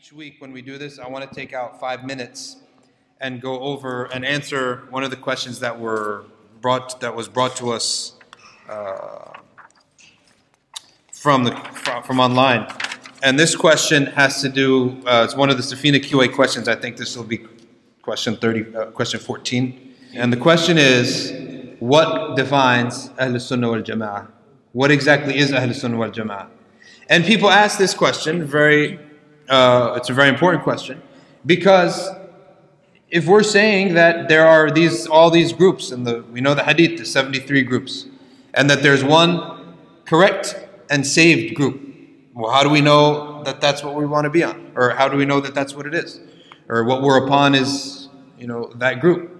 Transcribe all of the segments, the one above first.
each week when we do this, I want to take out five minutes and go over and answer one of the questions that were brought that was brought to us uh, from the from, online. And this question has to do. Uh, it's one of the Safina QA questions. I think this will be question thirty, uh, question fourteen. And the question is, what defines Ahl Sunnah wal Jama'ah? What exactly is Ahl Sunnah wal Jama'ah? And people ask this question very. Uh, it's a very important question. Because if we're saying that there are these all these groups and the we know the hadith the 73 groups and that there's one correct and saved group well how do we know that that's what we want to be on? Or how do we know that that's what it is? Or what we're upon is you know that group.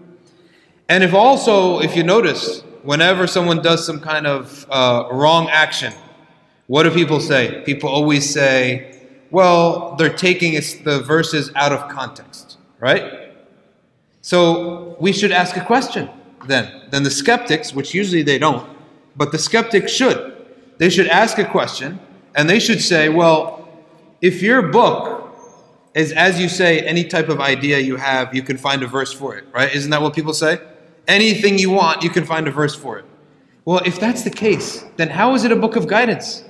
And if also if you notice whenever someone does some kind of uh, wrong action what do people say? People always say well they're taking the verses out of context right so we should ask a question then. Then the skeptics, which usually they don't, but the skeptics should. They should ask a question and they should say, well, if your book is, as you say, any type of idea you have, you can find a verse for it, right? Isn't that what people say? Anything you want, you can find a verse for it. Well, if that's the case, then how is it a book of guidance?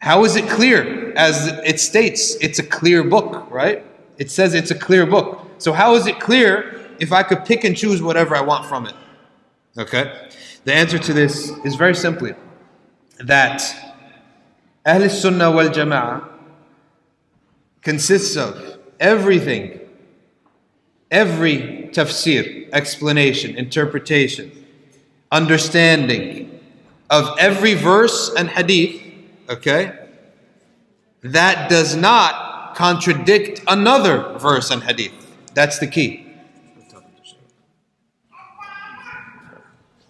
How is it clear? As it states, it's a clear book, right? It says it's a clear book. So how is it clear if I could pick and choose whatever I want from it? Okay? The answer to this is very simply that Ahl Sunnah wal Jama'ah consists of everything, every tafsir, explanation, interpretation, understanding of every verse and hadith, okay, that does not contradict another verse and hadith. That's the key.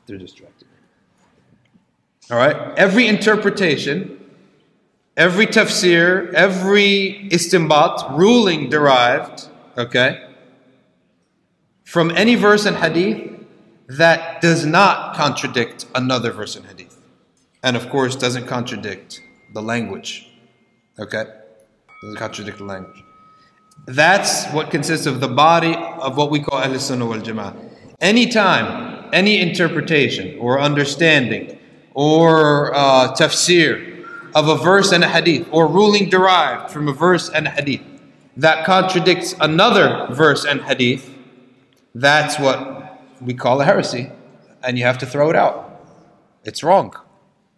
They're distracted. All right? Every interpretation, every tafsir, every istimbat, ruling derived, okay, from any verse in hadith that does not contradict another verse in hadith. And of course, doesn't contradict the language. Okay? Doesn't contradict the language. That's what consists of the body of what we call Ahl Sunnah wal Jama'ah. Anytime, any interpretation or understanding or uh, tafsir of a verse and a hadith or ruling derived from a verse and a hadith that contradicts another verse and hadith, that's what we call a heresy. And you have to throw it out. It's wrong.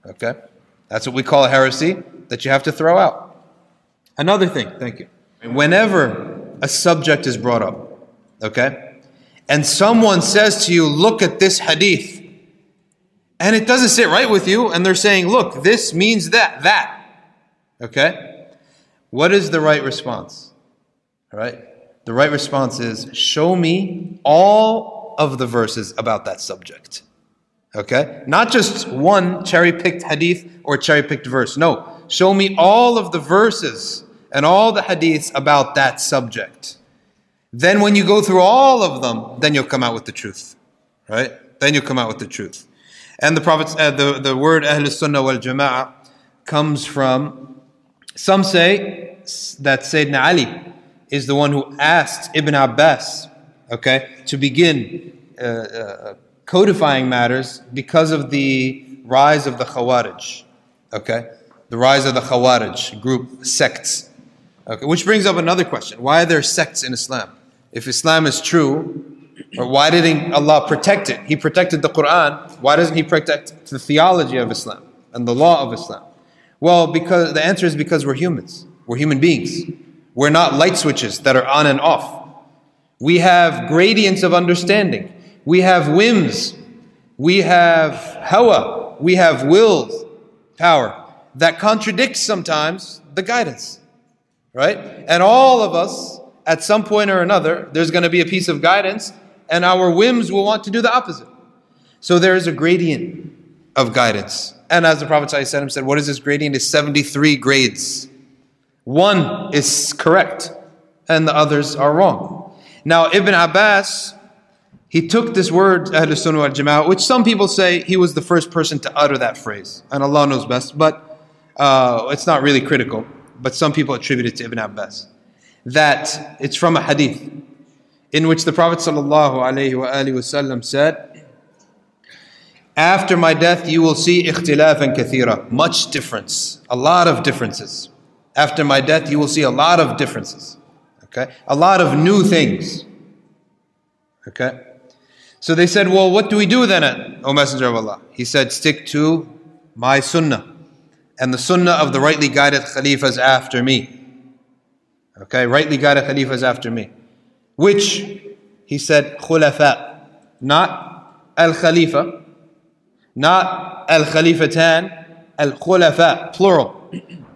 Okay? That's what we call a heresy that you have to throw out. Another thing, thank you. Whenever a subject is brought up, okay, and someone says to you, Look at this hadith, and it doesn't sit right with you, and they're saying, Look, this means that, that, okay, what is the right response? All right? The right response is, Show me all of the verses about that subject. Okay? Not just one cherry picked hadith or cherry picked verse. No. Show me all of the verses and all the hadiths about that subject. Then when you go through all of them, then you'll come out with the truth. Right? Then you'll come out with the truth. And the Prophet, uh, the, the word Ahl Sunnah wal Jama'ah comes from, some say that Sayyidina Ali is the one who asked Ibn Abbas, okay, to begin uh, uh, codifying matters because of the rise of the Khawarij, okay? The rise of the Khawarij group, sects Okay, which brings up another question. Why are there sects in Islam? If Islam is true, or why didn't Allah protect it? He protected the Quran. Why doesn't He protect the theology of Islam and the law of Islam? Well, because the answer is because we're humans. We're human beings. We're not light switches that are on and off. We have gradients of understanding. We have whims. We have hawa. We have wills, power that contradicts sometimes the guidance right? And all of us, at some point or another, there's going to be a piece of guidance, and our whims will want to do the opposite. So there is a gradient of guidance. And as the Prophet ﷺ said, what is this gradient? Is 73 grades. One is correct, and the others are wrong. Now, Ibn Abbas, he took this word, Ahl Sunnah wal Jama'ah, which some people say he was the first person to utter that phrase. And Allah knows best, but uh, it's not really critical but some people attribute it to Ibn Abbas. That it's from a hadith in which the Prophet ﷺ said, After my death, you will see ikhtilafan kathira, much difference, a lot of differences. After my death, you will see a lot of differences. Okay? A lot of new things. Okay? So they said, Well, what do we do then, O Messenger of Allah? He said, Stick to my sunnah and the sunnah of the rightly guided khalifas after me. Okay, rightly guided khalifas after me. Which, he said, khulafa, not al khalifa, not al khalifatan, al khulafa, plural,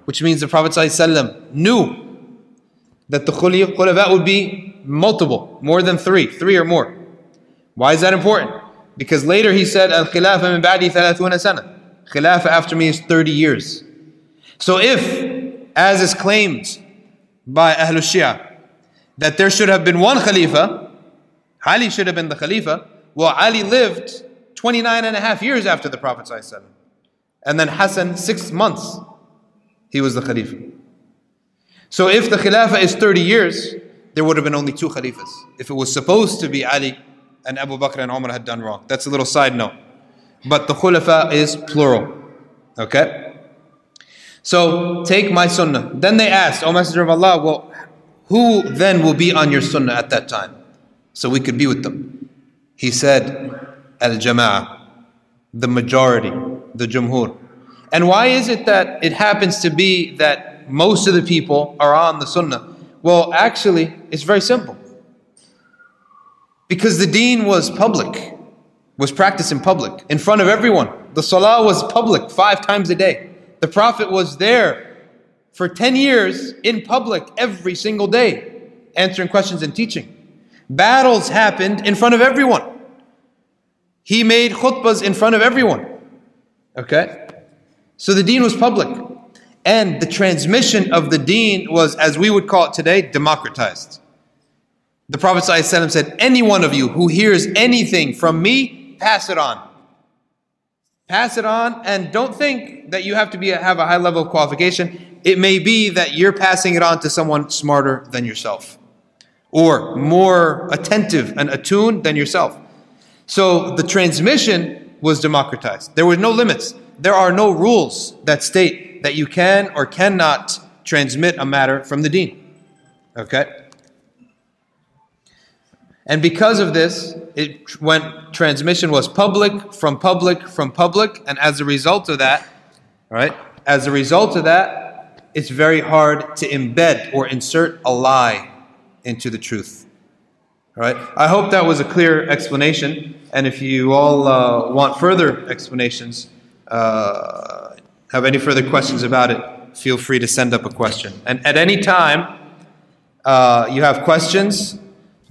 which means the Prophet ﷺ knew that the khulafa would be multiple, more than three, three or more. Why is that important? Because later he said, Al khilafa min ba'di 30 sana. Khilafah after me is 30 years. So if, as is claimed by Ahlul Shia, that there should have been one Khalifa, Ali should have been the Khalifa, well, Ali lived 29 and a half years after the Prophet and then Hassan, six months, he was the Khalifa. So if the Khilafah is 30 years, there would have been only two Khalifas. If it was supposed to be Ali and Abu Bakr and Umar had done wrong. That's a little side note. But the khulafa is plural. Okay? So take my sunnah. Then they asked, O Messenger of Allah, well, who then will be on your sunnah at that time? So we could be with them. He said, Al Jama'ah, the majority, the Jumhur. And why is it that it happens to be that most of the people are on the sunnah? Well, actually, it's very simple. Because the deen was public was practiced in public, in front of everyone. The salah was public five times a day. The Prophet was there for 10 years in public every single day, answering questions and teaching. Battles happened in front of everyone. He made khutbahs in front of everyone. Okay? So the deen was public. And the transmission of the deen was, as we would call it today, democratized. The Prophet ﷺ said, Any one of you who hears anything from me pass it on. Pass it on, and don't think that you have to be have a high level of qualification. It may be that you're passing it on to someone smarter than yourself, or more attentive and attuned than yourself. So the transmission was democratized. There were no limits. There are no rules that state that you can or cannot transmit a matter from the deen. Okay? And because of this, it went transmission was public from public from public, and as a result of that, right? As a result of that, it's very hard to embed or insert a lie into the truth. All right. I hope that was a clear explanation. And if you all uh, want further explanations, uh, have any further questions about it, feel free to send up a question. And at any time uh, you have questions,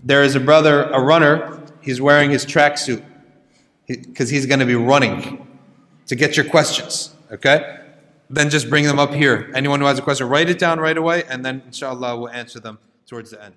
there is a brother, a runner, he's wearing his tracksuit because he's going to be running to get your questions, okay? Then just bring them up here. Anyone who has a question, write it down right away, and then inshallah we'll answer them towards the end.